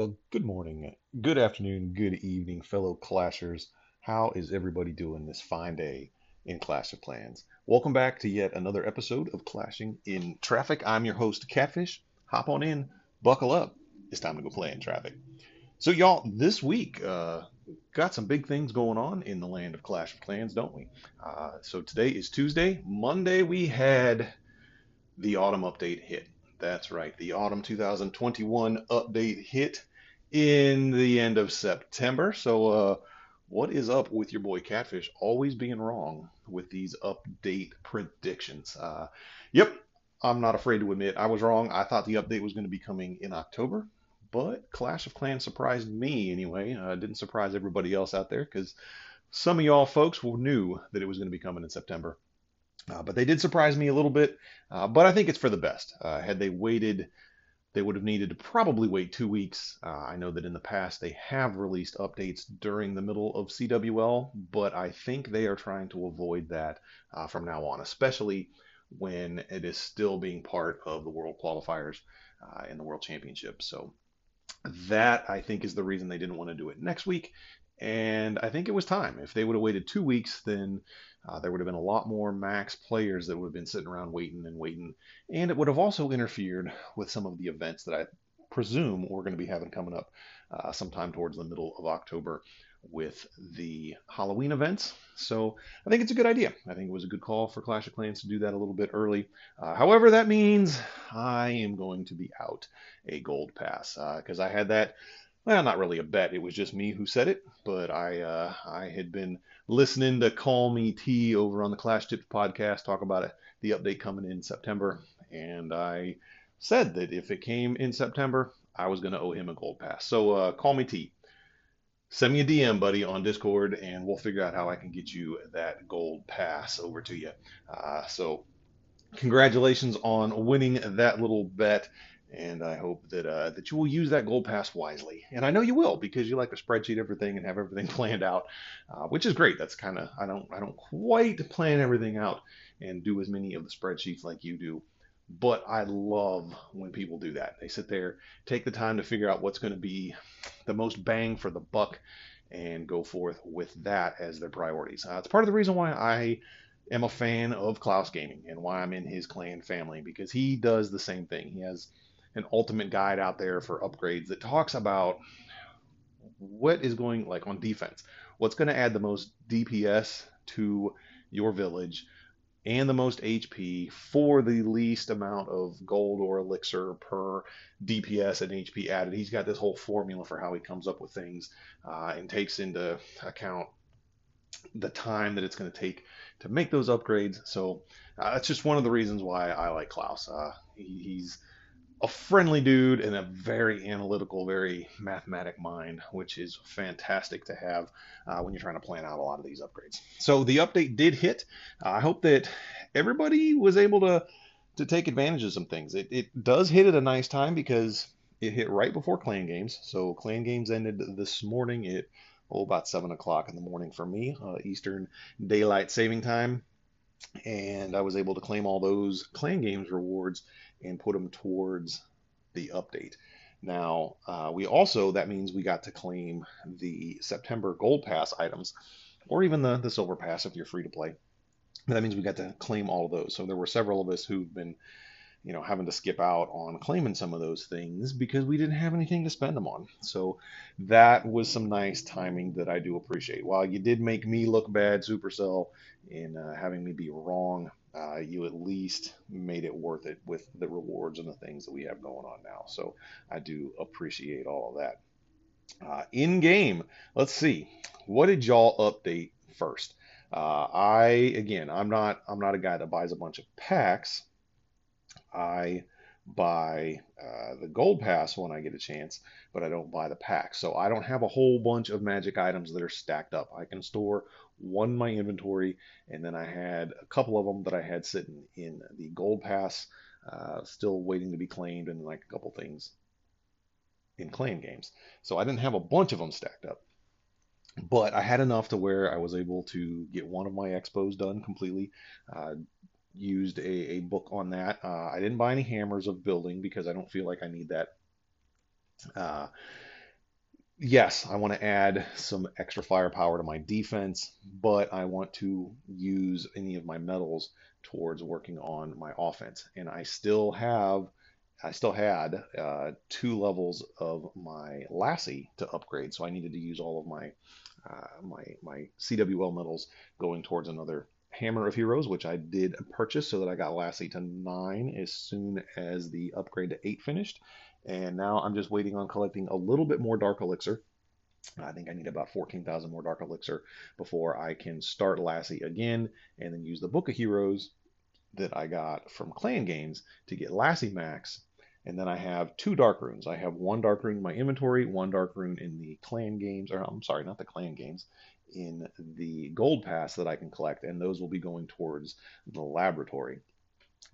Well, good morning, good afternoon, good evening, fellow Clashers. How is everybody doing this fine day in Clash of Clans? Welcome back to yet another episode of Clashing in Traffic. I'm your host, Catfish. Hop on in, buckle up. It's time to go play in traffic. So, y'all, this week, uh, got some big things going on in the land of Clash of Clans, don't we? Uh, so, today is Tuesday. Monday, we had the autumn update hit. That's right, the autumn 2021 update hit in the end of September. So, uh, what is up with your boy Catfish always being wrong with these update predictions? Uh, yep, I'm not afraid to admit I was wrong. I thought the update was going to be coming in October, but Clash of Clans surprised me anyway. Uh, didn't surprise everybody else out there because some of y'all folks knew that it was going to be coming in September. Uh, but they did surprise me a little bit, uh, but I think it's for the best. Uh, had they waited they would have needed to probably wait two weeks. Uh, I know that in the past they have released updates during the middle of CWL, but I think they are trying to avoid that uh, from now on, especially when it is still being part of the World Qualifiers uh, in the World Championship. So that I think is the reason they didn't want to do it next week. And I think it was time. If they would have waited two weeks, then uh, there would have been a lot more max players that would have been sitting around waiting and waiting. And it would have also interfered with some of the events that I presume we're going to be having coming up uh, sometime towards the middle of October with the Halloween events. So I think it's a good idea. I think it was a good call for Clash of Clans to do that a little bit early. Uh, however, that means I am going to be out a gold pass because uh, I had that well, not really a bet. It was just me who said it, but I uh, I had been listening to Call Me T over on the Clash Tips podcast talk about it, the update coming in September, and I said that if it came in September, I was going to owe him a gold pass. So uh, Call Me T. Send me a DM, buddy, on Discord, and we'll figure out how I can get you that gold pass over to you. Uh, so, congratulations on winning that little bet and I hope that uh, that you will use that gold pass wisely. And I know you will because you like to spreadsheet everything and have everything planned out, uh, which is great. That's kind of I don't I don't quite plan everything out and do as many of the spreadsheets like you do. But I love when people do that. They sit there, take the time to figure out what's going to be the most bang for the buck, and go forth with that as their priorities. Uh, it's part of the reason why I am a fan of Klaus Gaming and why I'm in his clan family because he does the same thing. He has an ultimate guide out there for upgrades that talks about what is going like on defense, what's going to add the most DPS to your village and the most HP for the least amount of gold or elixir per DPS and HP added. He's got this whole formula for how he comes up with things uh, and takes into account the time that it's going to take to make those upgrades. So uh, that's just one of the reasons why I like Klaus. Uh, he, he's a friendly dude and a very analytical, very mathematic mind, which is fantastic to have uh, when you're trying to plan out a lot of these upgrades. So the update did hit. Uh, I hope that everybody was able to to take advantage of some things. It, it does hit at a nice time because it hit right before Clan Games. So Clan Games ended this morning at oh about seven o'clock in the morning for me, uh, Eastern Daylight Saving Time, and I was able to claim all those Clan Games rewards and put them towards the update. Now, uh, we also, that means we got to claim the September Gold Pass items, or even the, the Silver Pass if you're free to play. But that means we got to claim all of those. So there were several of us who've been, you know, having to skip out on claiming some of those things because we didn't have anything to spend them on. So that was some nice timing that I do appreciate. While you did make me look bad, Supercell, in uh, having me be wrong uh, you at least made it worth it with the rewards and the things that we have going on now. So I do appreciate all of that. Uh, in game, let's see, what did y'all update first? Uh, I again, I'm not I'm not a guy that buys a bunch of packs. I buy uh, the gold pass when I get a chance, but I don't buy the pack. So I don't have a whole bunch of magic items that are stacked up. I can store one in my inventory, and then I had a couple of them that I had sitting in the gold pass, uh, still waiting to be claimed, and like a couple things in Clan Games. So I didn't have a bunch of them stacked up. But I had enough to where I was able to get one of my expos done completely. Uh, used a, a book on that. Uh, I didn't buy any hammers of building because I don't feel like I need that. Yes, I want to add some extra firepower to my defense, but I want to use any of my medals towards working on my offense. And I still have, I still had uh, two levels of my Lassie to upgrade, so I needed to use all of my uh, my my CWL medals going towards another Hammer of Heroes, which I did purchase so that I got Lassie to nine as soon as the upgrade to eight finished. And now I'm just waiting on collecting a little bit more Dark Elixir. I think I need about 14,000 more Dark Elixir before I can start Lassie again and then use the Book of Heroes that I got from Clan Games to get Lassie Max. And then I have two Dark Runes. I have one Dark Rune in my inventory, one Dark Rune in the Clan Games, or I'm sorry, not the Clan Games, in the Gold Pass that I can collect. And those will be going towards the laboratory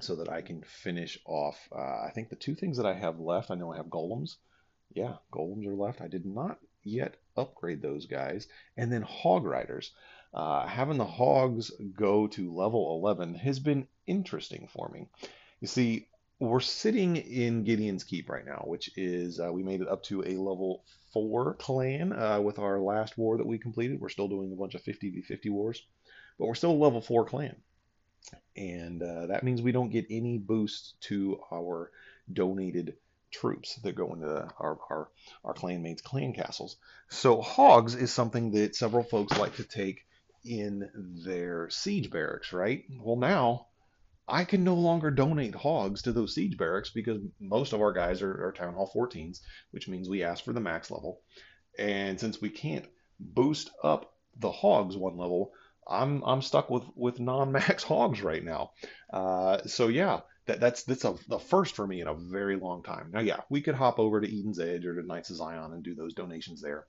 so that I can finish off. Uh, I think the two things that I have left, I know I have golems. Yeah, golems are left. I did not yet upgrade those guys. And then hog riders. Uh, having the hogs go to level 11 has been interesting for me. You see, we're sitting in Gideon's Keep right now, which is uh, we made it up to a level four clan uh, with our last war that we completed. We're still doing a bunch of 50v50 wars, but we're still a level four clan and uh, that means we don't get any boost to our donated troops that go into our, our, our clanmates clan castles. So hogs is something that several folks like to take in their siege barracks, right? Well, now I can no longer donate hogs to those siege barracks because most of our guys are, are town hall 14s, which means we ask for the max level. And since we can't boost up the hogs one level, I'm I'm stuck with with non-max hogs right now. Uh, so yeah, that that's that's a the first for me in a very long time. Now yeah, we could hop over to Eden's Edge or to Knights of Zion and do those donations there,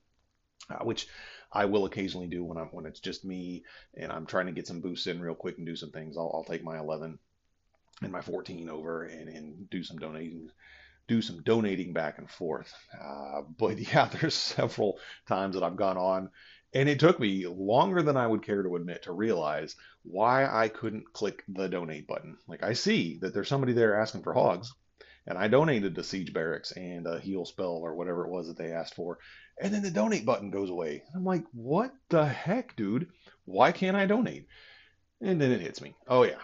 uh, which I will occasionally do when I'm when it's just me and I'm trying to get some boosts in real quick and do some things. I'll, I'll take my 11 and my 14 over and, and do some donating do some donating back and forth. Uh, but yeah, there's several times that I've gone on and it took me longer than I would care to admit to realize why I couldn't click the donate button. Like I see that there's somebody there asking for hogs, and I donated to Siege Barracks and a heal spell or whatever it was that they asked for, and then the donate button goes away. I'm like, what the heck, dude? Why can't I donate? And then it hits me. Oh yeah,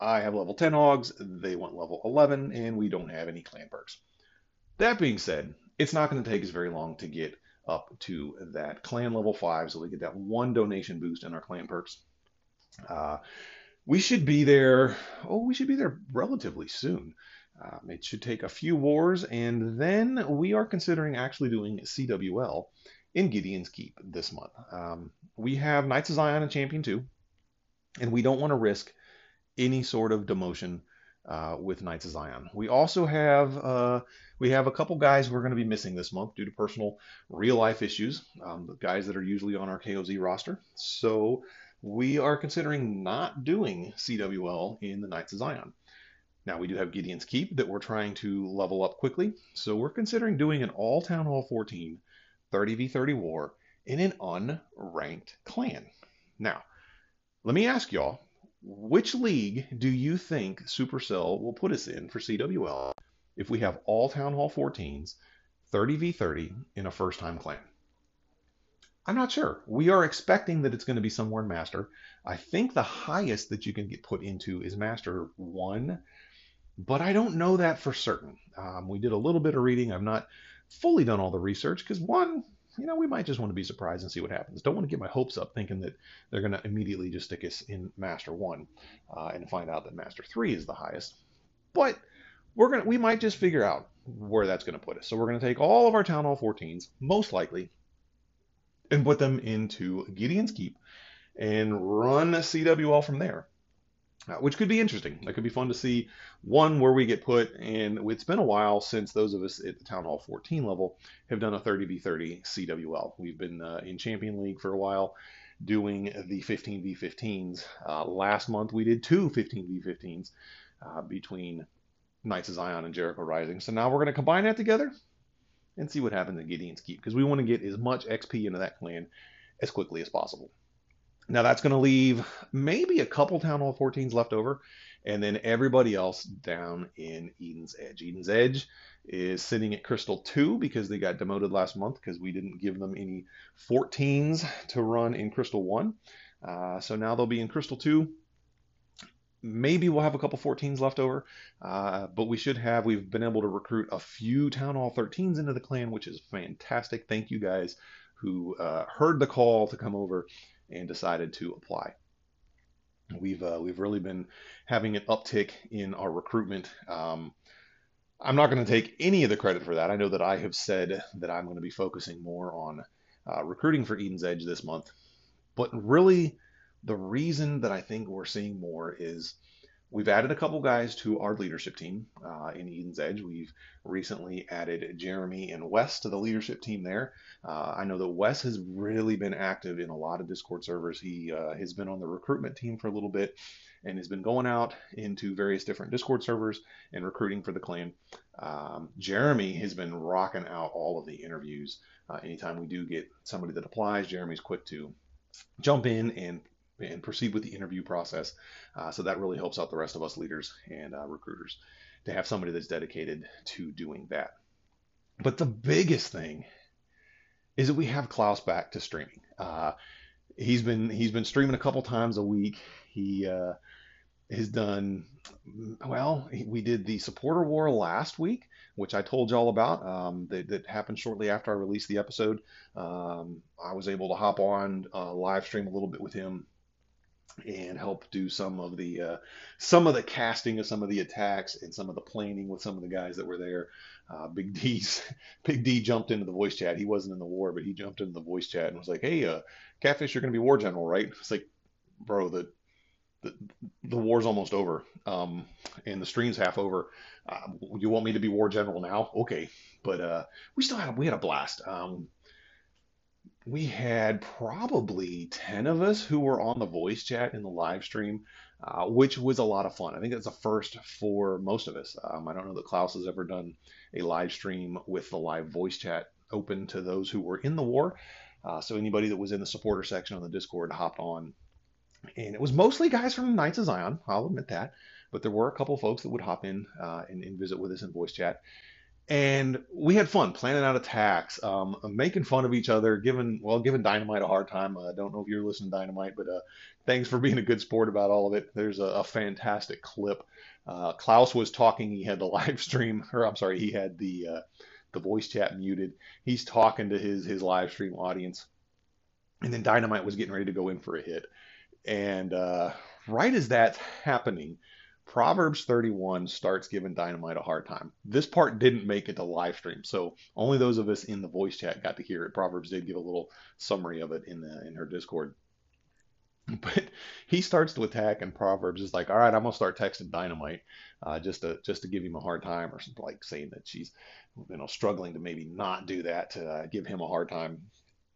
I have level 10 hogs, they want level 11, and we don't have any clan perks. That being said, it's not going to take us very long to get up to that clan level 5 so we get that one donation boost in our clan perks. Uh, we should be there, oh, we should be there relatively soon. Um, it should take a few wars, and then we are considering actually doing CWL in Gideon's Keep this month. Um, we have Knights of Zion and Champion 2, and we don't want to risk any sort of demotion uh, with Knights of Zion. We also have uh, we have a couple guys we're going to be missing this month due to personal real life issues. Um, the guys that are usually on our KOZ roster. So we are considering not doing CWL in the Knights of Zion. Now we do have Gideon's Keep that we're trying to level up quickly. So we're considering doing an all Town Hall 14 30v30 war in an unranked clan. Now, let me ask y'all which league do you think Supercell will put us in for CWL if we have all Town Hall 14s, 30v30 in a first time clan? I'm not sure. We are expecting that it's going to be somewhere in Master. I think the highest that you can get put into is Master 1, but I don't know that for certain. Um, we did a little bit of reading. I've not fully done all the research because, one, you know, we might just want to be surprised and see what happens. Don't want to get my hopes up thinking that they're going to immediately just stick us in Master 1 uh, and find out that Master 3 is the highest. But we're going to, we might just figure out where that's going to put us. So we're going to take all of our Town Hall 14s, most likely, and put them into Gideon's Keep and run CWL from there uh, which could be interesting. That could be fun to see. One where we get put, and it's been a while since those of us at the Town Hall 14 level have done a 30v30 CWL. We've been uh, in Champion League for a while doing the 15v15s. Uh, last month we did two 15v15s uh, between Knights of Zion and Jericho Rising. So now we're going to combine that together and see what happens in Gideon's Keep because we want to get as much XP into that clan as quickly as possible. Now that's going to leave maybe a couple Town Hall 14s left over, and then everybody else down in Eden's Edge. Eden's Edge is sitting at Crystal 2 because they got demoted last month because we didn't give them any 14s to run in Crystal 1. Uh, so now they'll be in Crystal 2. Maybe we'll have a couple 14s left over, uh, but we should have. We've been able to recruit a few Town Hall 13s into the clan, which is fantastic. Thank you guys who uh, heard the call to come over and decided to apply. We've uh, we've really been having an uptick in our recruitment. Um, I'm not going to take any of the credit for that. I know that I have said that I'm going to be focusing more on uh, recruiting for Eden's Edge this month, but really the reason that I think we're seeing more is We've added a couple guys to our leadership team uh, in Eden's Edge. We've recently added Jeremy and Wes to the leadership team there. Uh, I know that Wes has really been active in a lot of Discord servers. He uh, has been on the recruitment team for a little bit and has been going out into various different Discord servers and recruiting for the clan. Um, Jeremy has been rocking out all of the interviews. Uh, anytime we do get somebody that applies, Jeremy's quick to jump in and and proceed with the interview process. Uh, so that really helps out the rest of us leaders and uh, recruiters to have somebody that's dedicated to doing that. But the biggest thing is that we have Klaus back to streaming. Uh, he's been he's been streaming a couple times a week. He uh, has done well. We did the supporter war last week, which I told y'all about. Um, that, that, happened shortly after I released the episode. Um, I was able to hop on uh, live stream a little bit with him and help do some of the uh, some of the casting of some of the attacks and some of the planning with some of the guys that were there. Uh, Big D's Big D jumped into the voice chat. He wasn't in the war, but he jumped into the voice chat and was like, "Hey, uh, Catfish, you're going to be war general, right?" It's like, bro, the the, the war's almost over, um, and the stream's half over. Uh, you want me to be war general now? Okay, but uh, we still had we had a blast. Um, we had probably 10 of us who were on the voice chat in the live stream, uh, which was a lot of fun. I think that's a first for most of us. Um, I don't know that Klaus has ever done a live stream with the live voice chat open to those who were in the war. Uh, so anybody that was in the supporter section on the Discord hopped on. And it was mostly guys from Knights of Zion, I'll admit that. But there were a couple folks that would hop in uh, and, and visit with us in voice chat and we had fun planning out attacks, um, making fun of each other, giving well, giving Dynamite a hard time. I uh, don't know if you're listening to Dynamite, but uh, thanks for being a good sport about all of it. There's a, a fantastic clip. Uh, Klaus was talking. He had the live stream, or I'm sorry, he had the uh, the voice chat muted. He's talking to his his live stream audience, and then Dynamite was getting ready to go in for a hit, and uh, right as that's happening Proverbs 31 starts giving Dynamite a hard time. This part didn't make it to live stream, so only those of us in the voice chat got to hear it. Proverbs did give a little summary of it in the in her Discord. But he starts to attack, and Proverbs is like, "All right, I'm gonna start texting Dynamite, uh, just to just to give him a hard time, or like saying that she's, you know, struggling to maybe not do that to uh, give him a hard time."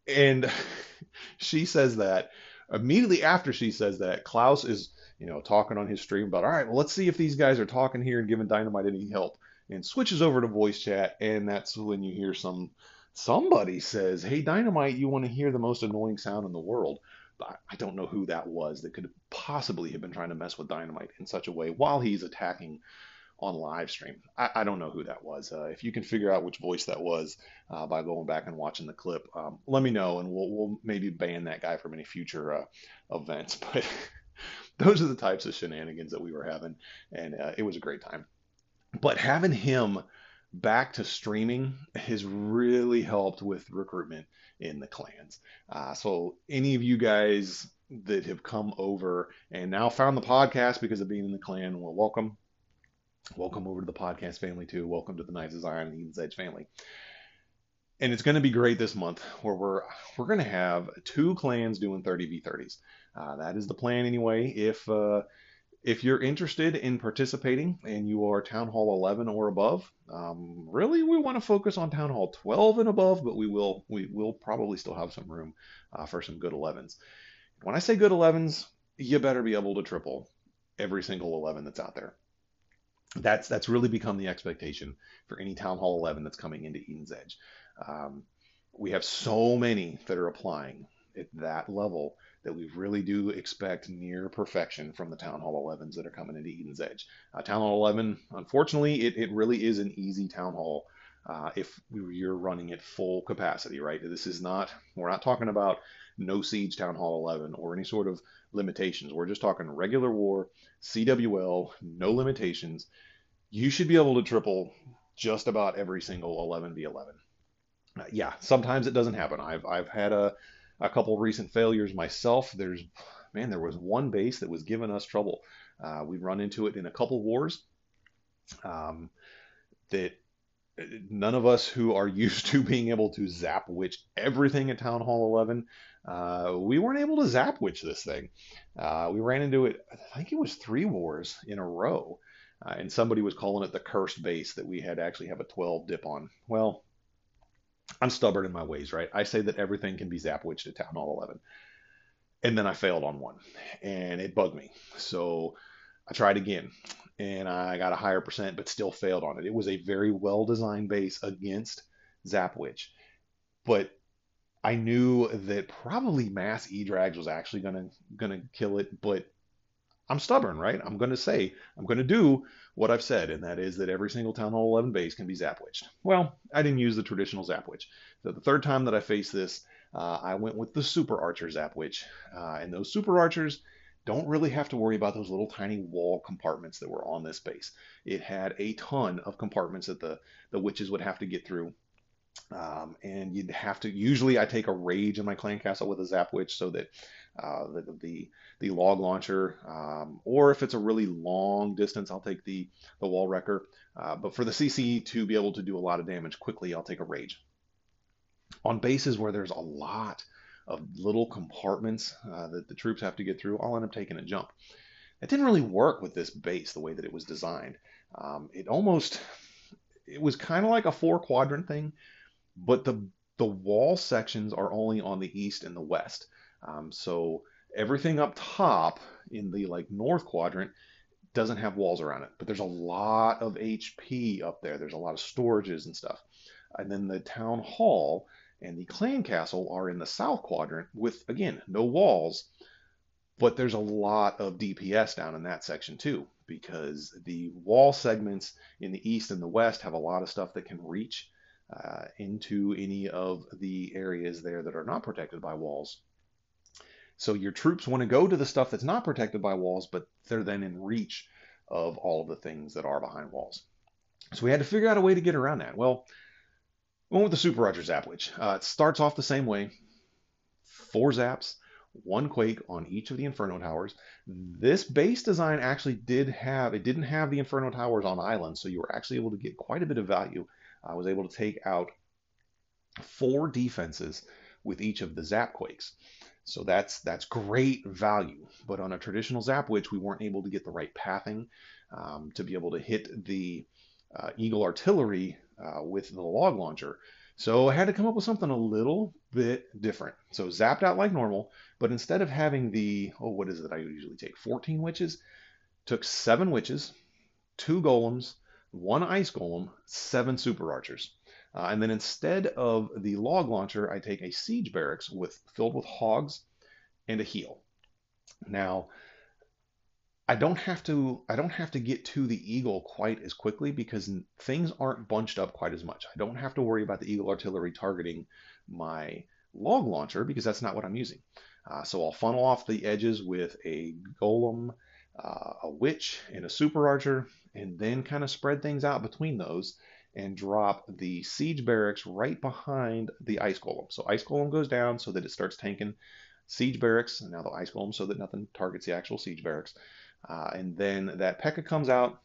And she says that immediately after she says that, Klaus is you know, talking on his stream about, all right, well, let's see if these guys are talking here and giving Dynamite any help. And switches over to voice chat, and that's when you hear some somebody says, "Hey, Dynamite, you want to hear the most annoying sound in the world?" I don't know who that was that could possibly have been trying to mess with Dynamite in such a way while he's attacking on live stream. I, I don't know who that was. Uh, if you can figure out which voice that was uh, by going back and watching the clip, um, let me know, and we'll, we'll maybe ban that guy from any future uh, events. But those are the types of shenanigans that we were having, and uh, it was a great time. But having him back to streaming has really helped with recruitment in the clans. Uh, so any of you guys that have come over and now found the podcast because of being in the clan, well, welcome. Welcome over to the podcast family too. Welcome to the Knights of Zion and Eden's Edge family. And it's going to be great this month where we're we're going to have two clans doing 30v30s. Uh, that is the plan anyway. If uh, if you're interested in participating and you are Town Hall 11 or above, um, really we want to focus on Town Hall 12 and above, but we will we will probably still have some room uh, for some good 11s. When I say good 11s, you better be able to triple every single 11 that's out there. That's that's really become the expectation for any Town Hall 11 that's coming into Eden's Edge. Um, we have so many that are applying at that level that we really do expect near perfection from the Town Hall 11s that are coming into Eden's Edge. Uh, Town Hall 11, unfortunately, it, it really is an easy Town Hall uh, if you're running at full capacity, right? This is not, we're not talking about no siege Town Hall 11 or any sort of limitations. We're just talking regular war, CWL, no limitations. You should be able to triple just about every single 11v11. Uh, yeah, sometimes it doesn't happen. I've I've had a a couple recent failures myself. There's man, there was one base that was giving us trouble. Uh, we run into it in a couple wars. Um, that none of us who are used to being able to zap witch everything at Town Hall 11, uh, we weren't able to zap witch this thing. Uh, we ran into it, I think it was three wars in a row, uh, and somebody was calling it the cursed base that we had actually have a 12 dip on. Well, I'm stubborn in my ways, right? I say that everything can be zap witched at Town Hall 11. And then I failed on one, and it bugged me. So I tried again, and I got a higher percent, but still failed on it. It was a very well designed base against Zapwitch, but I knew that probably mass E drags was actually gonna gonna kill it, but I'm stubborn, right? I'm gonna say I'm gonna do what I've said, and that is that every single Town Hall 11 base can be Zapwitched. Well, I didn't use the traditional Zapwitch. So the third time that I faced this, uh, I went with the Super Archer Zapwitch, uh, and those Super Archers don't really have to worry about those little tiny wall compartments that were on this base. It had a ton of compartments that the, the witches would have to get through. Um, and you'd have to, usually I take a rage in my clan castle with a zap witch so that uh, the, the, the log launcher, um, or if it's a really long distance, I'll take the, the wall wrecker. Uh, but for the CC to be able to do a lot of damage quickly, I'll take a rage. On bases where there's a lot of little compartments uh, that the troops have to get through, I'll end up taking a jump. It didn't really work with this base the way that it was designed. Um, it almost, it was kind of like a four quadrant thing, but the the wall sections are only on the east and the west. Um, so everything up top in the like north quadrant doesn't have walls around it, but there's a lot of HP up there. There's a lot of storages and stuff. And then the town hall and the clan castle are in the south quadrant with, again, no walls, but there's a lot of DPS down in that section too, because the wall segments in the east and the west have a lot of stuff that can reach uh, into any of the areas there that are not protected by walls. So your troops want to go to the stuff that's not protected by walls, but they're then in reach of all of the things that are behind walls. So we had to figure out a way to get around that. Well, we went with the Super Archer Zap Witch. Uh, it starts off the same way. Four zaps, one quake on each of the Inferno Towers. This base design actually did have, it didn't have the Inferno Towers on islands, so you were actually able to get quite a bit of value. I was able to take out four defenses with each of the Zap Quakes. So that's that's great value. But on a traditional Zap Witch, we weren't able to get the right pathing um, to be able to hit the uh, Eagle artillery uh, with the log launcher. So I had to come up with something a little bit different. So zapped out like normal, but instead of having the, oh, what is it I usually take? 14 witches, took seven witches, two golems, one ice golem, seven super archers. Uh, and then instead of the log launcher, I take a siege barracks with filled with hogs and a heal. Now, I don't have to I don't have to get to the eagle quite as quickly because things aren't bunched up quite as much. I don't have to worry about the eagle artillery targeting my log launcher because that's not what I'm using. Uh, so I'll funnel off the edges with a golem, uh, a witch, and a super archer, and then kind of spread things out between those and drop the siege barracks right behind the ice golem. So ice golem goes down so that it starts tanking siege barracks, and now the ice them so that nothing targets the actual siege barracks. Uh, and then that P.E.K.K.A comes out,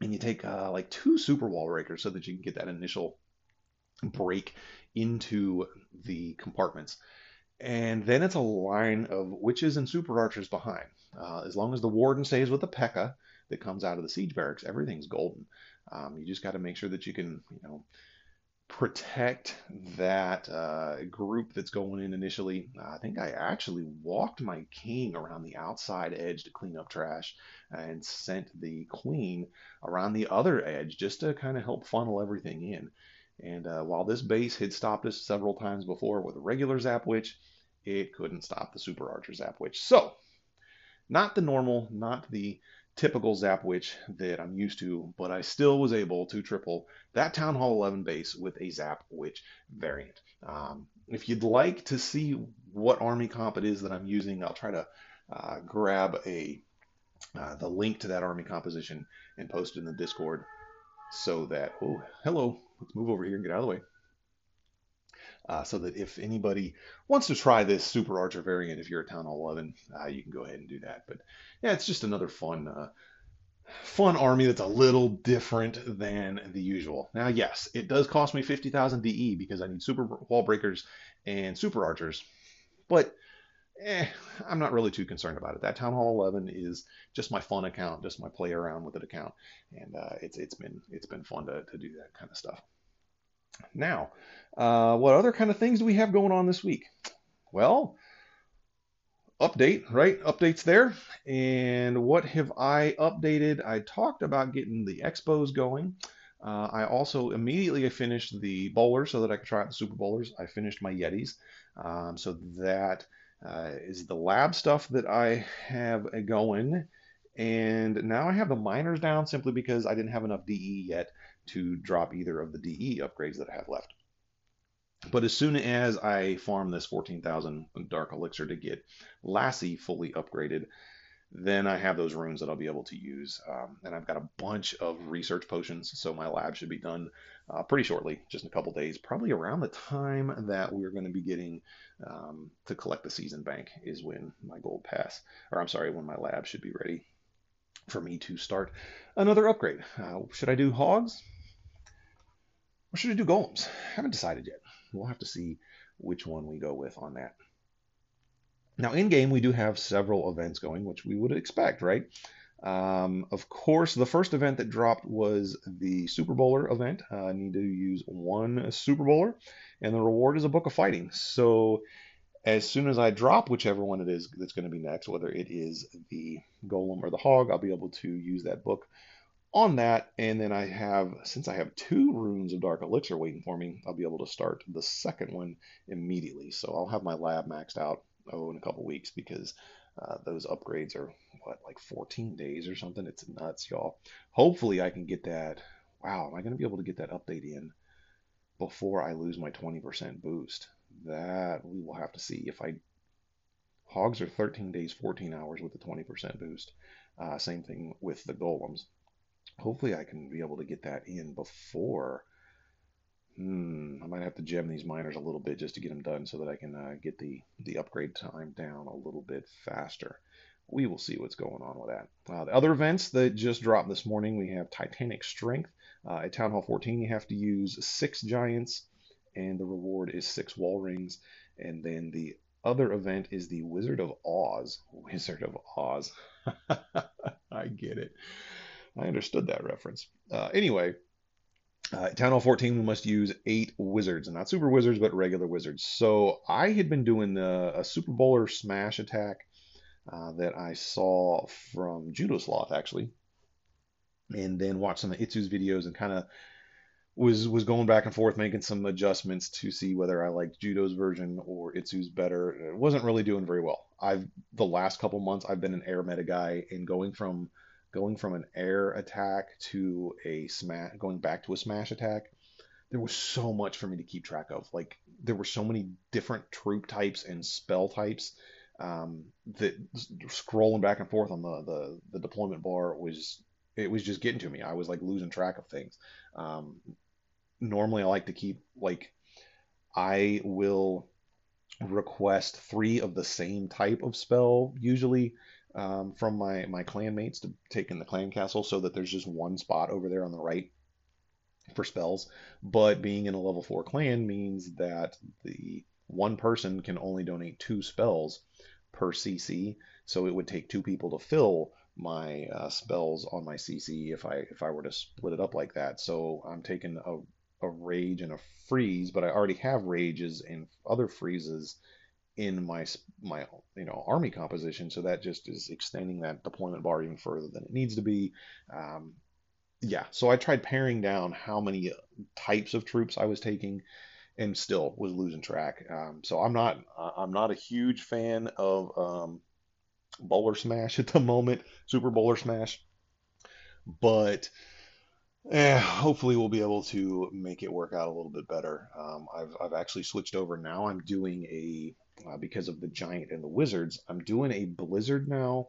and you take uh, like two super wall breakers so that you can get that initial break into the compartments. And then it's a line of witches and super archers behind. Uh, as long as the warden stays with the P.E.K.K.A that comes out of the siege barracks, everything's golden. Um, you just got to make sure that you can, you know, protect that uh, group that's going in initially. I think I actually walked my king around the outside edge to clean up trash and sent the queen around the other edge just to kind of help funnel everything in. And uh, while this base had stopped us several times before with a regular Zap Witch, it couldn't stop the Super Archer Zap Witch. So, not the normal, not the typical Zap Witch that I'm used to, but I still was able to triple that Town Hall 11 base with a Zap Witch variant. Um, if you'd like to see what army comp it is that I'm using, I'll try to uh, grab a uh, the link to that army composition and post it in the Discord so that, oh, hello, let's move over here and get out of the way. Uh, so that if anybody wants to try this Super Archer variant, if you're a Town Hall 11, uh, you can go ahead and do that. But yeah, it's just another fun, uh, fun army that's a little different than the usual. Now, yes, it does cost me 50,000 DE because I need Super Wall Breakers and Super Archers, but eh, I'm not really too concerned about it. That Town Hall 11 is just my fun account, just my play around with it account, and uh, it's it's been it's been fun to, to do that kind of stuff. Now, uh, what other kind of things do we have going on this week? Well, update, right? Updates there. And what have I updated? I talked about getting the expos going. Uh, I also immediately finished the bowlers so that I could try out the super bowlers. I finished my Yetis. Um, so that uh, is the lab stuff that I have going. And now I have the miners down simply because I didn't have enough DE yet to drop either of the DE upgrades that I have left. But as soon as I farm this 14,000 Dark Elixir to get Lassie fully upgraded, then I have those runes that I'll be able to use. Um, and I've got a bunch of research potions, so my lab should be done uh, pretty shortly, just in a couple days, probably around the time that we're going to be getting um, to collect the season bank is when my gold pass, or I'm sorry, when my lab should be ready for me to start another upgrade. Uh, should I do hogs? Or should I do golems? Haven't decided yet. We'll have to see which one we go with on that. Now, in game, we do have several events going, which we would expect, right? Um, of course, the first event that dropped was the Super Bowler event. Uh, I need to use one Super Bowler, and the reward is a Book of Fighting. So, as soon as I drop whichever one it is that's going to be next, whether it is the Golem or the Hog, I'll be able to use that book on that. And then I have, since I have two runes of Dark Elixir waiting for me, I'll be able to start the second one immediately. So I'll have my lab maxed out oh in a couple weeks because uh, those upgrades are what like 14 days or something. It's nuts, y'all. Hopefully I can get that. Wow, am I going to be able to get that update in before I lose my 20% boost? That we will have to see. If I hogs are 13 days, 14 hours with the 20% boost. Uh, same thing with the golems. Hopefully, I can be able to get that in before Hmm, I might have to gem these miners a little bit just to get them done so that I can uh, get the, the upgrade time down a little bit faster. We will see what's going on with that. Uh, the other events that just dropped this morning, we have Titanic Strength. Uh, at Town Hall 14, you have to use six giants, and the reward is six wall rings. And then the other event is the Wizard of Oz. Wizard of Oz. I get it. I understood that reference. Uh, anyway, uh, Town Hall 14, we must use eight wizards, not super wizards, but regular wizards. So I had been doing the, a Super Bowler smash attack uh, that I saw from Judo Sloth, actually, and then watched some of iTzu's videos and kind of was was going back and forth, making some adjustments to see whether I liked Judo's version or Itsu's better. It wasn't really doing very well. I've the last couple months I've been an air meta guy, and going from going from an air attack to a smash, going back to a smash attack, there was so much for me to keep track of. Like there were so many different troop types and spell types um, that scrolling back and forth on the, the the deployment bar was it was just getting to me. I was like losing track of things. Um, normally, I like to keep like I will request three of the same type of spell usually um, from my my clanmates to take in the clan castle, so that there's just one spot over there on the right for spells. But being in a level four clan means that the one person can only donate two spells per CC, so it would take two people to fill my uh, spells on my CC if I if I were to split it up like that. So I'm taking a a rage and a freeze, but I already have rages and other freezes in my my you know army composition. So that just is extending that deployment bar even further than it needs to be. Um, yeah, so I tried paring down how many types of troops I was taking, and still was losing track. Um, so I'm not I'm not a huge fan of um, Bowler Smash at the moment, Super Bowler Smash, but eh, hopefully we'll be able to make it work out a little bit better. Um, I've I've actually switched over now. I'm doing a uh, because of the Giant and the Wizards. I'm doing a Blizzard now.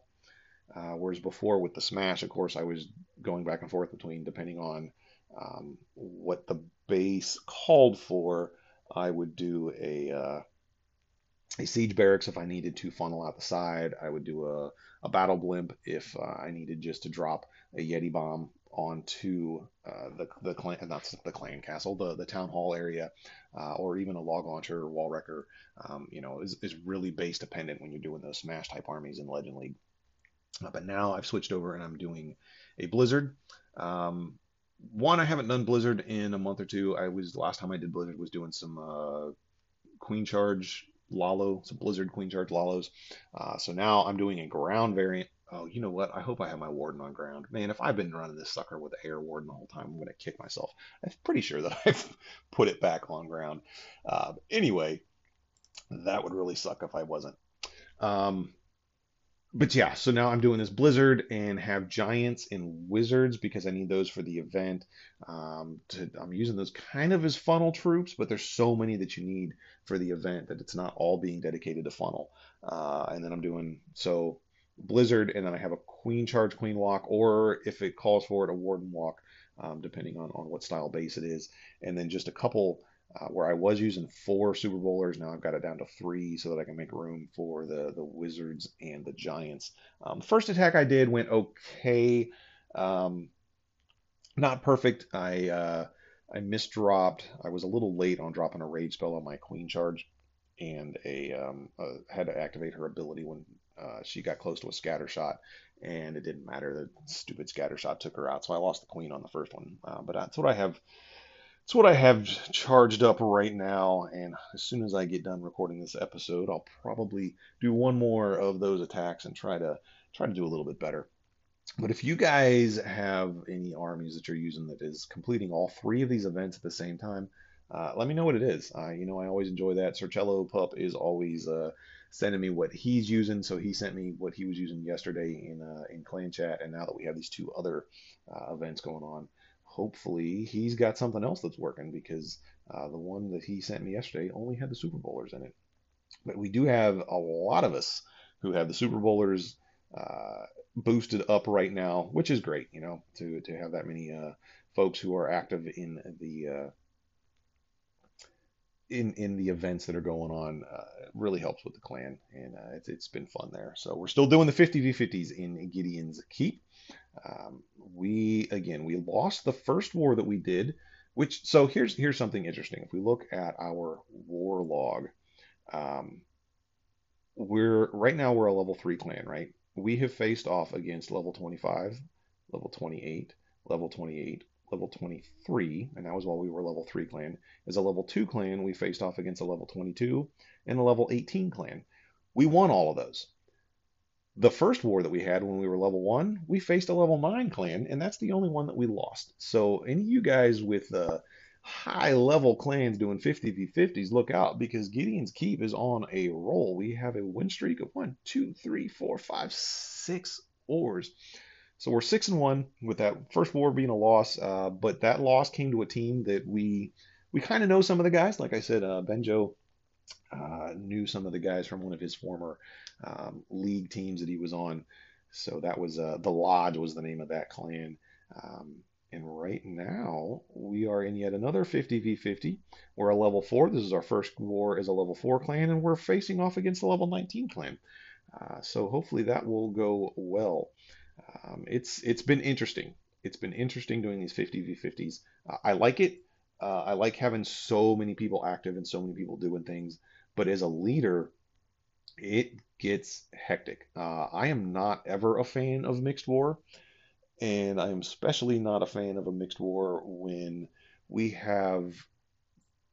Uh, whereas before with the Smash, of course, I was going back and forth between depending on um, what the base called for. I would do a uh, a siege barracks if I needed to funnel out the side. I would do a, a battle blimp if uh, I needed just to drop a Yeti bomb onto uh, the the clan, not the clan castle, the the town hall area, uh, or even a log launcher or wall wrecker. Um, you know, is, is really base dependent when you're doing those smash type armies in Legend League. Uh, but now I've switched over and I'm doing a Blizzard. Um, one, I haven't done Blizzard in a month or two. I was last time I did Blizzard was doing some uh, Queen Charge Lalo, some Blizzard Queen Charge Lalos. Uh, so now I'm doing a ground variant. Oh, you know what? I hope I have my Warden on ground. Man, if I've been running this sucker with Air Warden the whole time, I'm going to kick myself. I'm pretty sure that I've put it back on ground. Uh, anyway, that would really suck if I wasn't. Um, but yeah, so now I'm doing this Blizzard and have Giants and Wizards because I need those for the event. Um, to, I'm using those kind of as funnel troops, but there's so many that you need for the event that it's not all being dedicated to funnel. Uh, and then I'm doing so Blizzard, and then I have a Queen Charge, Queen Walk, or if it calls for it, a Warden Walk, um, depending on, on what style base it is. And then just a couple uh, where I was using four Super Bowlers. Now I've got it down to three so that I can make room for the, the Wizards and the Giants. Um, first attack I did went okay. Um, not perfect. I uh, I misdropped. I was a little late on dropping a rage spell on my Queen Charge, and a um, uh, had to activate her ability when uh, she got close to a scatter shot, and it didn't matter. The stupid scatter shot took her out, so I lost the queen on the first one. Uh, but that's what I have it's what I have charged up right now, and as soon as I get done recording this episode, I'll probably do one more of those attacks and try to try to do a little bit better. But if you guys have any armies that you're using that is completing all three of these events at the same time, uh, let me know what it is. Uh, you know, I always enjoy that. Sercello Pup is always uh, sending me what he's using, so he sent me what he was using yesterday in uh, in clan chat, and now that we have these two other uh, events going on, hopefully he's got something else that's working because uh, the one that he sent me yesterday only had the Super Bowlers in it. But we do have a lot of us who have the Super Bowlers uh, boosted up right now, which is great, you know, to to have that many uh, folks who are active in the uh, in in the events that are going on uh, really helps with the clan, and uh, it's it's been fun there. So we're still doing the 50 v 50s in Gideon's Keep. Um, we again we lost the first war that we did, which so here's here's something interesting. If we look at our war log, um, we're right now we're a level three clan, right? We have faced off against level 25, level 28, level 28, level 23, and that was while we were level 3 clan. As a level 2 clan, we faced off against a level 22 and a level 18 clan. We won all of those the first war that we had when we were level one, we faced a level nine clan, and that's the only one that we lost. So, any of you guys with uh, high level clans doing 50 v 50s, look out because Gideon's Keep is on a roll. We have a win streak of one, two, three, four, five, six wars. So we're six and one with that first war being a loss, uh, but that loss came to a team that we we kind of know some of the guys. Like I said, uh, Benjo uh, knew some of the guys from one of his former um, league teams that he was on. So that was uh, the Lodge was the name of that clan. Um, and right now we are in yet another 50 v 50. We're a level four. This is our first war as a level four clan, and we're facing off against a level 19 clan. Uh, so hopefully that will go well. Um, it's it's been interesting. It's been interesting doing these 50 v 50s. Uh, I like it. Uh, I like having so many people active and so many people doing things. But as a leader, it gets hectic. Uh, I am not ever a fan of mixed war, and I am especially not a fan of a mixed war when we have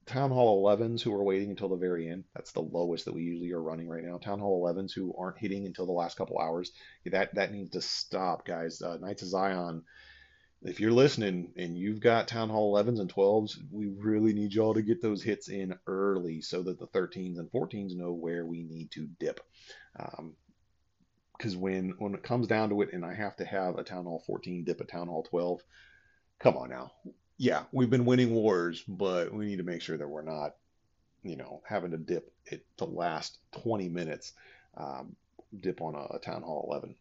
Town Hall 11s who are waiting until the very end. That's the lowest that we usually are running right now. Town Hall 11s who aren't hitting until the last couple hours. That that needs to stop, guys. Uh, Knights of Zion if you're listening and you've got Town Hall 11s and 12s, we really need y'all to get those hits in early so that the 13s and 14s know where we need to dip. Um, Because when when it comes down to it, and I have to have a Town Hall 14 dip a Town Hall 12, come on now. Yeah, we've been winning wars, but we need to make sure that we're not, you know, having to dip it the last 20 minutes, um, dip on a, a Town Hall 11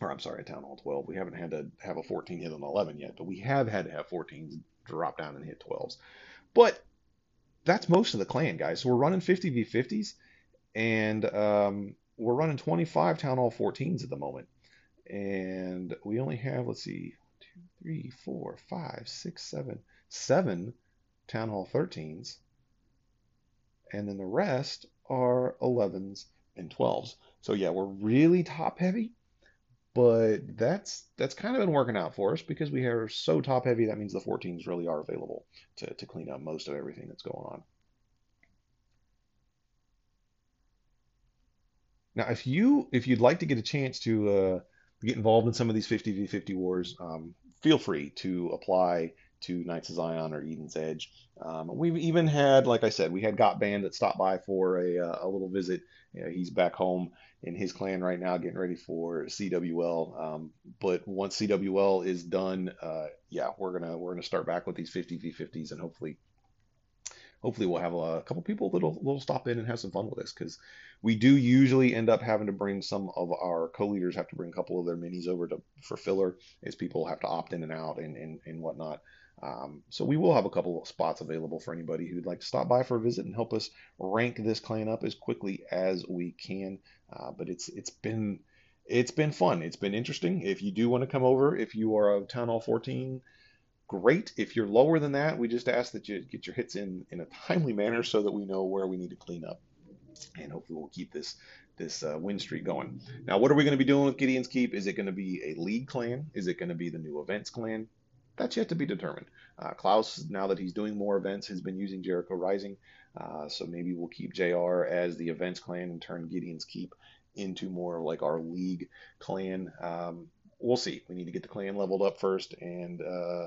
or I'm sorry, a Town Hall 12. We haven't had to have a 14 hit on 11 yet, but we have had to have 14s drop down and hit 12s. But that's most of the clan, guys. So we're running 50 v 50s, and um, we're running 25 Town Hall 14s at the moment. And we only have, let's see, three, four, five, six, seven, seven Town Hall 13s. And then the rest are 11s and 12s. So yeah, we're really top heavy but that's that's kind of been working out for us because we are so top heavy. That means the 14s really are available to, to clean up most of everything that's going on. Now, if you if you'd like to get a chance to uh, get involved in some of these 50v50 wars, um, feel free to apply to Knights of Zion or Eden's Edge. Um, we've even had, like I said, we had Got Band that stopped by for a, uh, a little visit. You know, he's back home in his clan right now, getting ready for CWL. Um, but once CWL is done, uh, yeah, we're gonna we're gonna start back with these 50 v50s, and hopefully, hopefully we'll have a, couple people that'll, that'll stop in and have some fun with us because we do usually end up having to bring some of our co-leaders have to bring a couple of their minis over to for filler as people have to opt in and out and and, and whatnot. Um, so we will have a couple of spots available for anybody who'd like to stop by for a visit and help us rank this clan up as quickly as we can. Uh, but it's it's been it's been fun. It's been interesting. If you do want to come over, if you are a Town Hall 14, great. If you're lower than that, we just ask that you get your hits in in a timely manner so that we know where we need to clean up. And hopefully we'll keep this this uh, win streak going. Now, what are we going to be doing with Gideon's Keep? Is it going to be a league clan? Is it going to be the new events clan? that's yet to be determined. Uh, Klaus, now that he's doing more events, has been using Jericho Rising. Uh, so maybe we'll keep JR as the events clan and turn Gideon's Keep into more like our league clan. Um, we'll see. We need to get the clan leveled up first and uh,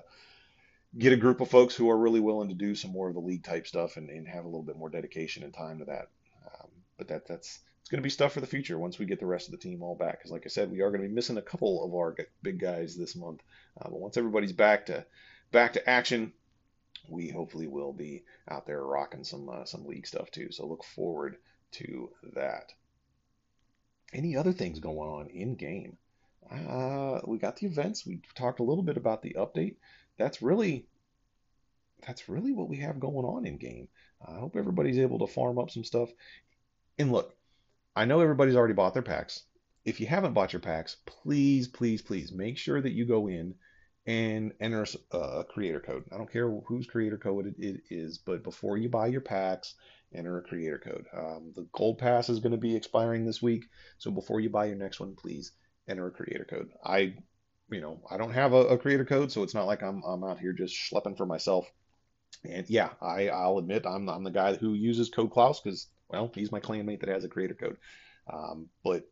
get a group of folks who are really willing to do some more of the league type stuff and, and have a little bit more dedication and time to that. Um, but that that's it's going to be stuff for the future once we get the rest of the team all back. Because, like I said, we are going to be missing a couple of our big guys this month. Uh, but once everybody's back to back to action, we hopefully will be out there rocking some uh, some league stuff too. So look forward to that. Any other things going on in game? Uh, we got the events. We talked a little bit about the update. That's really that's really what we have going on in game. I hope everybody's able to farm up some stuff. And look, I know everybody's already bought their packs. If you haven't bought your packs, please, please, please make sure that you go in and enter a creator code. I don't care whose creator code it is, but before you buy your packs, enter a creator code. Um, the gold pass is going to be expiring this week, so before you buy your next one, please enter a creator code. I, you know, I don't have a, a creator code, so it's not like I'm I'm out here just schlepping for myself. And yeah, I I'll admit I'm I'm the guy who uses Code Klaus because well, he's my clanmate that has a creator code. Um, but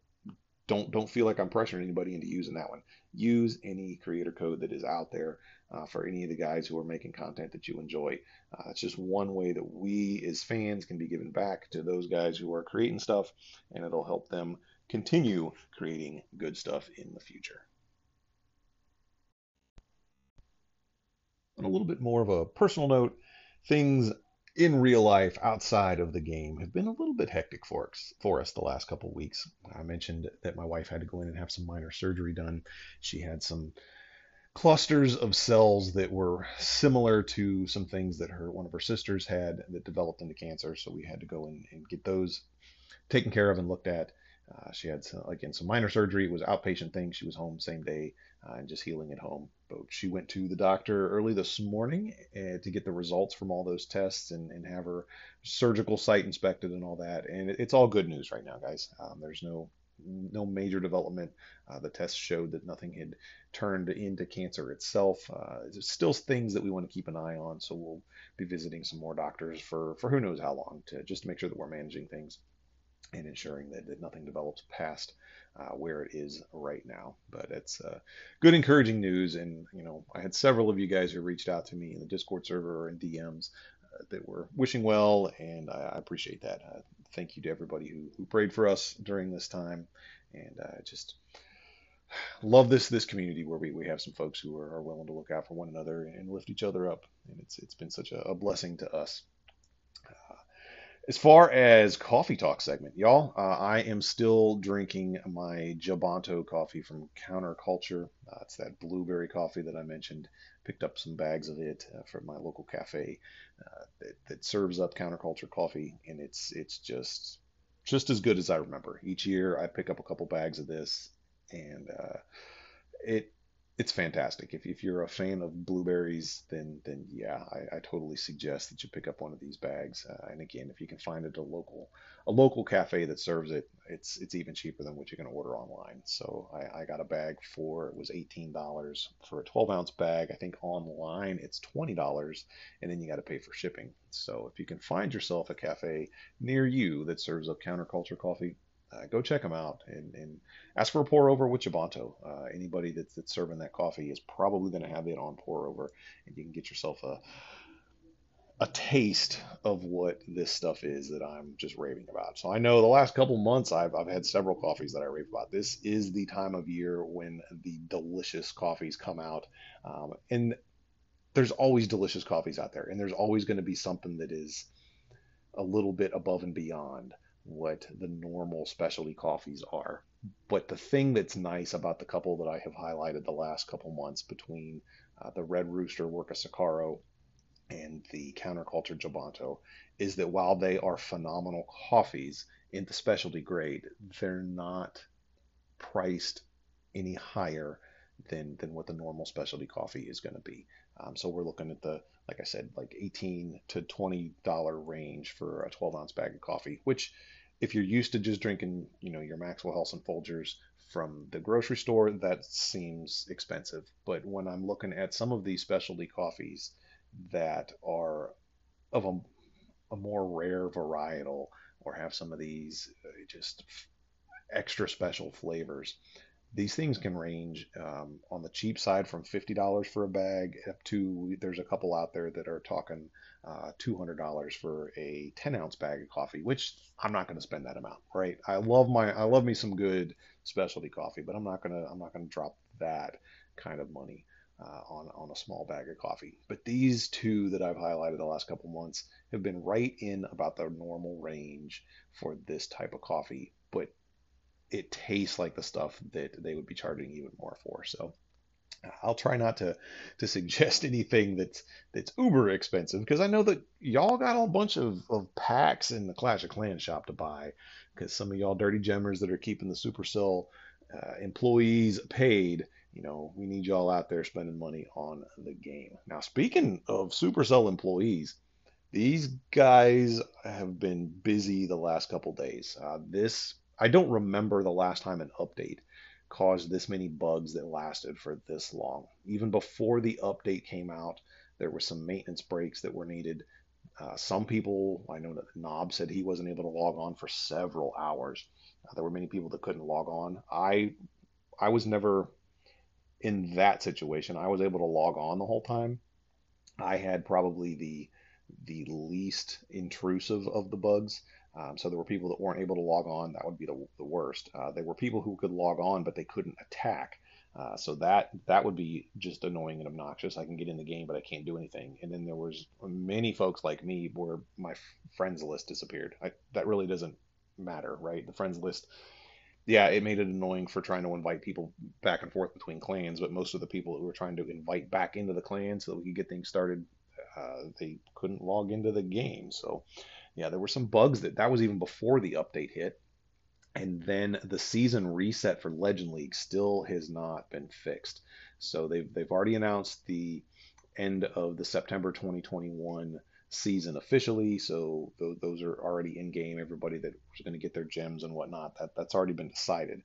don't don't feel like I'm pressuring anybody into using that one. Use any creator code that is out there uh, for any of the guys who are making content that you enjoy. Uh, it's just one way that we as fans can be given back to those guys who are creating stuff, and it'll help them continue creating good stuff in the future. On a little bit more of a personal note, things in real life outside of the game have been a little bit hectic for us, for us the last couple weeks. I mentioned that my wife had to go in and have some minor surgery done. She had some clusters of cells that were similar to some things that her one of her sisters had that developed into cancer. So we had to go in and get those taken care of and looked at. Uh, she had some, again some minor surgery. It was outpatient thing. She was home same day uh, and just healing at home. But she went to the doctor early this morning uh, to get the results from all those tests and, and have her surgical site inspected and all that. And it, it's all good news right now, guys. Um, there's no no major development. Uh, the tests showed that nothing had turned into cancer itself. Uh, there's still things that we want to keep an eye on, so we'll be visiting some more doctors for for who knows how long to just to make sure that we're managing things. And ensuring that, nothing develops past uh, where it is right now. But it's uh, good, encouraging news. And you know, I had several of you guys who reached out to me in the Discord server and DMs uh, that were wishing well, and I, I appreciate that. Uh, thank you to everybody who, who prayed for us during this time, and uh, just love this this community where we, we have some folks who are, are, willing to look out for one another and lift each other up, and it's it's been such a, a blessing to us. As far as coffee talk segment, y'all, uh, I am still drinking my Jabanto coffee from Counterculture. Uh, it's that blueberry coffee that I mentioned. Picked up some bags of it uh, from my local cafe uh, that, that serves up Counterculture coffee, and it's it's just just as good as I remember. Each year, I pick up a couple bags of this, and uh, it it's fantastic. If, if you're a fan of blueberries, then then yeah, I, I totally suggest that you pick up one of these bags. Uh, and again, if you can find it a local a local cafe that serves it, it's it's even cheaper than what you can order online. So I, I got a bag for it was eighteen dollars for a 12 ounce bag. I think online it's twenty dollars, and then you got to pay for shipping. So if you can find yourself a cafe near you that serves up counterculture coffee, uh, go check them out and, and ask for a pour over with Jabanto. Uh, anybody that's, that's serving that coffee is probably going to have it on pour over, and you can get yourself a a taste of what this stuff is that I'm just raving about. So I know the last couple months I've I've had several coffees that I rave about. This is the time of year when the delicious coffees come out, um, and there's always delicious coffees out there, and there's always going to be something that is a little bit above and beyond what the normal specialty coffees are. But the thing that's nice about the couple that I have highlighted the last couple months between uh, the Red Rooster Worka Sakaro and the Counterculture Jabanto is that while they are phenomenal coffees in the specialty grade, they're not priced any higher than than what the normal specialty coffee is going to be. Um, so we're looking at the, like I said, like 18 to 20 dollar range for a 12 ounce bag of coffee, which if you're used to just drinking, you know, your Maxwell House and Folgers from the grocery store, that seems expensive. But when I'm looking at some of these specialty coffees that are of a, a more rare varietal or have some of these uh, just extra special flavors, these things can range um, on the cheap side from $50 for a bag up to there's a couple out there that are talking uh, $200 for a 10 ounce bag of coffee, which I'm not going to spend that amount, right? I love my, I love me some good specialty coffee, but I'm not going to, I'm not going to drop that kind of money uh, on, on a small bag of coffee. But these two that I've highlighted the last couple months have been right in about the normal range for this type of coffee, but it tastes like the stuff that they would be charging even more for. So I'll try not to to suggest anything that's that's uber expensive because I know that y'all got a bunch of, of packs in the Clash of Clans shop to buy because some of y'all dirty gemmers that are keeping the Supercell uh, employees paid, you know, we need y'all out there spending money on the game. Now, speaking of Supercell employees, these guys have been busy the last couple days. Uh, this I don't remember the last time an update caused this many bugs that lasted for this long. Even before the update came out, there were some maintenance breaks that were needed. Uh, some people, I know that Knob said he wasn't able to log on for several hours. Uh, there were many people that couldn't log on. I, I was never in that situation. I was able to log on the whole time. I had probably the the least intrusive of the bugs. Um, so there were people that weren't able to log on. That would be the, the worst. Uh, there were people who could log on, but they couldn't attack. Uh, so that that would be just annoying and obnoxious. I can get in the game, but I can't do anything. And then there was many folks like me where my friends list disappeared. I, that really doesn't matter, right? The friends list, yeah, it made it annoying for trying to invite people back and forth between clans. But most of the people who were trying to invite back into the clan so that we could get things started, uh, they couldn't log into the game. So yeah, there were some bugs that that was even before the update hit. And then the season reset for Legend League still has not been fixed. So they've they've already announced the end of the September 2021 season officially. So th- those are already in game. Everybody that was going to get their gems and whatnot, that that's already been decided.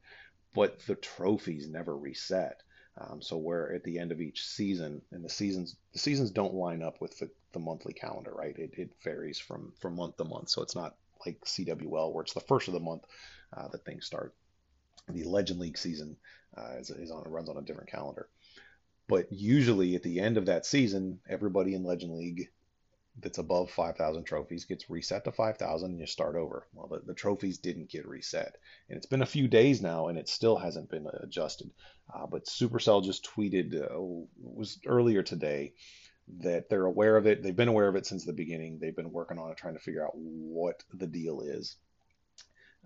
But the trophies never reset. Um, so where at the end of each season, and the seasons the seasons don't line up with the, the monthly calendar, right? It, it varies from from month to month, so it's not like CWL, where it's the first of the month uh, that things start. The Legend League season uh, is, is on runs on a different calendar. But usually at the end of that season, everybody in Legend League that's above 5,000 trophies gets reset to 5,000 and you start over. Well, the, the, trophies didn't get reset. And it's been a few days now and it still hasn't been adjusted. Uh, but Supercell just tweeted, uh, was earlier today, that they're aware of it. They've been aware of it since the beginning. They've been working on it, trying to figure out what the deal is.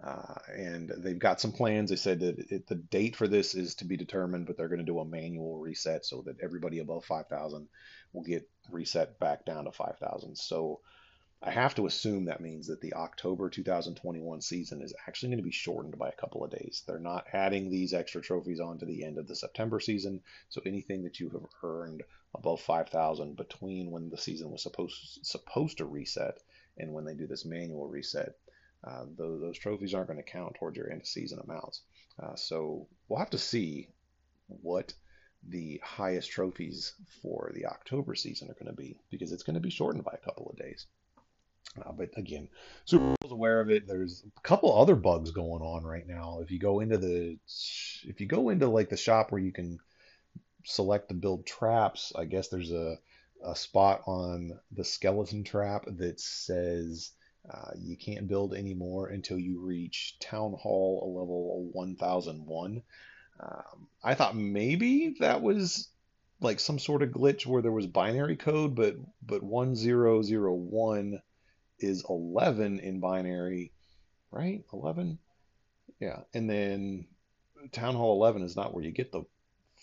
Uh, and they've got some plans. They said that it, the date for this is to be determined, but they're going to do a manual reset so that everybody above 5,000 will get reset back down to 5,000. So I have to assume that means that the October 2021 season is actually going to be shortened by a couple of days. They're not adding these extra trophies on to the end of the September season. So anything that you have earned above 5,000 between when the season was supposed supposed to reset and when they do this manual reset uh, those, those, trophies aren't going to count towards your end of season amounts. Uh, so we'll have to see what the highest trophies for the October season are going to be because it's going to be shortened by a couple of days. Uh, but again, Supercell's aware of it. There's a couple other bugs going on right now. If you go into the, if you go into like the shop where you can select to build traps, I guess there's a, a spot on the skeleton trap that says uh, you can't build anymore until you reach Town Hall level 1001. Um, I thought maybe that was like some sort of glitch where there was binary code, but but 1001 is 11 in binary, right? 11, yeah. And then Town Hall 11 is not where you get the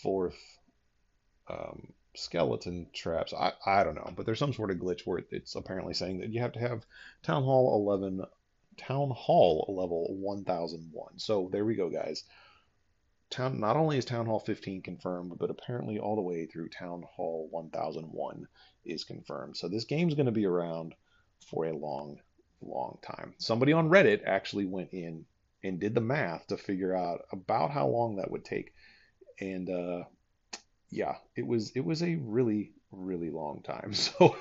fourth um, skeleton traps. I, I don't know, but there's some sort of glitch where it's apparently saying that you have to have Town Hall 11, Town Hall level 1001. So there we go, guys. Town not only is Town Hall 15 confirmed, but apparently all the way through Town Hall 1001 is confirmed. So this game's going to be around for a long, long time. Somebody on Reddit actually went in and did the math to figure out about how long that would take. And uh, yeah, it was it was a really really long time. So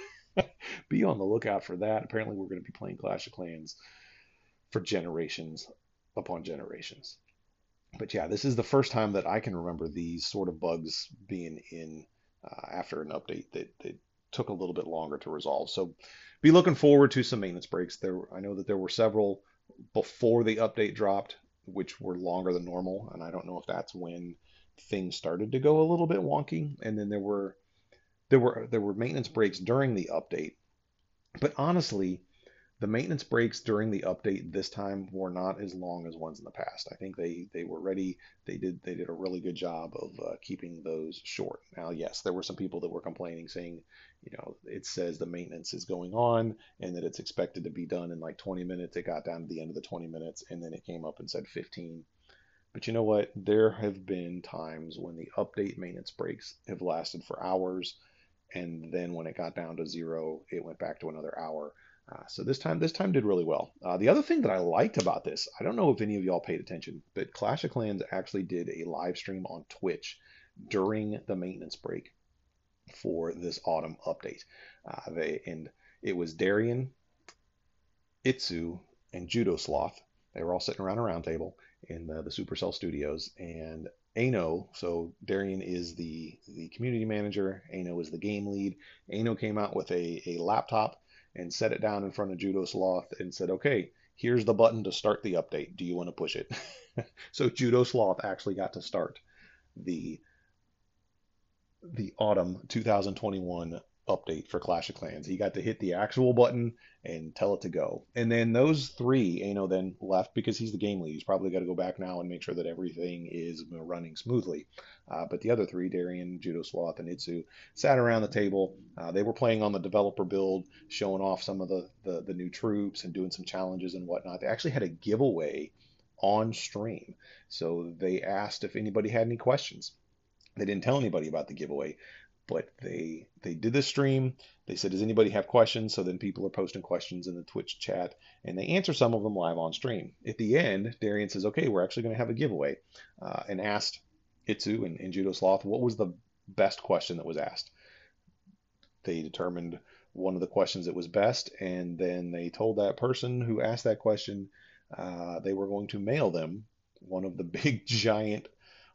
be on the lookout for that. Apparently, we're going to be playing Clash of Clans for generations upon generations. But yeah, this is the first time that I can remember these sort of bugs being in uh, after an update that, that took a little bit longer to resolve. So be looking forward to some maintenance breaks. There, I know that there were several before the update dropped, which were longer than normal, and I don't know if that's when things started to go a little bit wonky, and then there were there were there were maintenance breaks during the update. But honestly, the maintenance breaks during the update this time were not as long as ones in the past. I think they they were ready. They did they did a really good job of uh, keeping those short. Now, yes, there were some people that were complaining, saying, you know, it says the maintenance is going on and that it's expected to be done in like 20 minutes. It got down to the end of the 20 minutes, and then it came up and said 15. But you know what? There have been times when the update maintenance breaks have lasted for hours, and then when it got down to zero, it went back to another hour. Uh, so this time, this time did really well. Uh, the other thing that I liked about this, I don't know if any of y'all paid attention, but Clash of Clans actually did a live stream on Twitch during the maintenance break for this autumn update. Uh, they and it was Darian, iTzu, and Judo Sloth. They were all sitting around a round table, in the, the Supercell studios. And Ano, so Darian is the, the community manager, Ano is the game lead. Ano came out with a, a laptop and set it down in front of Judo Sloth and said, okay, here's the button to start the update. Do you want to push it? so Judo Sloth actually got to start the the autumn 2021 update for Clash of Clans. He got to hit the actual button and tell it to go. And then those three, Ano then left because he's the game lead. He's probably got to go back now and make sure that everything is running smoothly. Uh, but the other three, Darian, Judo Sloth, and iTzu, sat around the table. Uh, they were playing on the developer build, showing off some of the, the, the new troops and doing some challenges and whatnot. They actually had a giveaway on stream. So they asked if anybody had any questions. They didn't tell anybody about the giveaway, but they they did the stream. They said, "Does anybody have questions?" So then people are posting questions in the Twitch chat, and they answer some of them live on stream. At the end, Darian says, "Okay, we're actually going to have a giveaway," uh, and asked iTzu and, and Judo Sloth what was the best question that was asked. They determined one of the questions that was best, and then they told that person who asked that question uh, they were going to mail them one of the big giant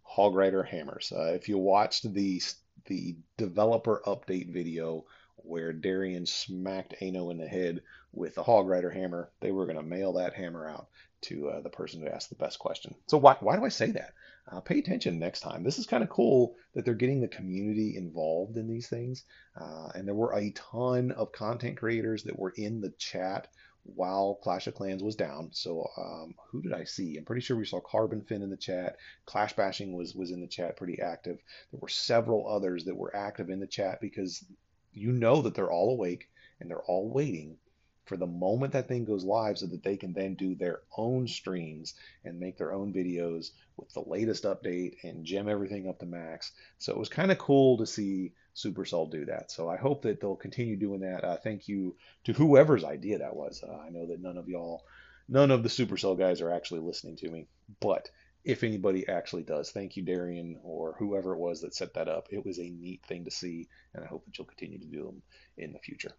Hog Rider hammers. Uh, if you watched the the developer update video where Darian smacked Ano in the head with the Hog Rider hammer, they were going to mail that hammer out to uh, the person who asked the best question. So why, why do I say that? Uh, pay attention next time. This is kind of cool that they're getting the community involved in these things. Uh, and there were a ton of content creators that were in the chat while Clash of Clans was down. So um, who did I see? I'm pretty sure we saw Carbon Fin in the chat. Clash Bashing was was in the chat, pretty active. There were several others that were active in the chat because you know that they're all awake and they're all waiting for the moment that thing goes live so that they can then do their own streams and make their own videos with the latest update and gem everything up to max. So it was kind of cool to see Supercell do that. So I hope that they'll continue doing that. Uh, thank you to whoever's idea that was. Uh, I know that none of y'all, none of the Supercell guys are actually listening to me, but if anybody actually does, thank you, Darian, or whoever it was that set that up. It was a neat thing to see, and I hope that you'll continue to do them in the future.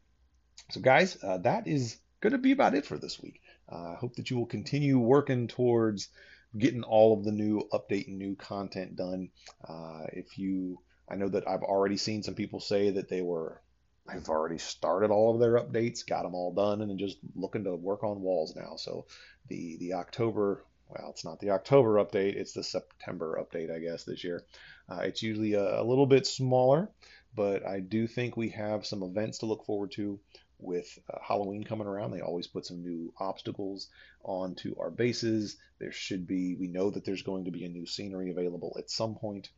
So, guys, uh, that is going to be about it for this week. Uh, I hope that you will continue working towards getting all of the new update and new content done. Uh, if you, I know that I've already seen some people say that they were, I've already started all of their updates, got them all done, and just looking to work on walls now. So the the October, well, it's not the October update, it's the September update, I guess, this year. Uh, it's usually a, a little bit smaller, but I do think we have some events to look forward to with uh, Halloween coming around, they always put some new obstacles onto our bases. There should be, we know that there's going to be a new scenery available at some point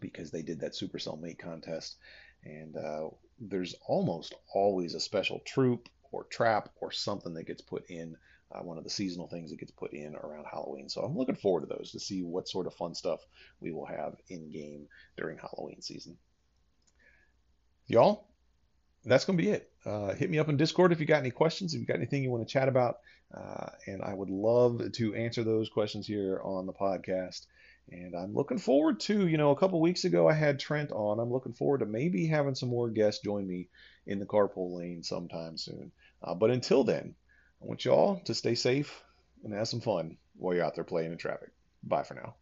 because they did that Supercell Make contest. And uh, there's almost always a special troop or trap or something that gets put in. Uh, one of the seasonal things that gets put in around Halloween. So I'm looking forward to those to see what sort of fun stuff we will have in game during Halloween season. Y'all, that's going to be it. Uh, hit me up in Discord if you got any questions, if you got anything you want to chat about, uh, and I would love to answer those questions here on the podcast. And I'm looking forward to, you know, a couple weeks ago I had Trent on. I'm looking forward to maybe having some more guests join me in the carpool lane sometime soon. Uh, but until then, I want you all to stay safe and have some fun while you're out there playing in traffic. Bye for now.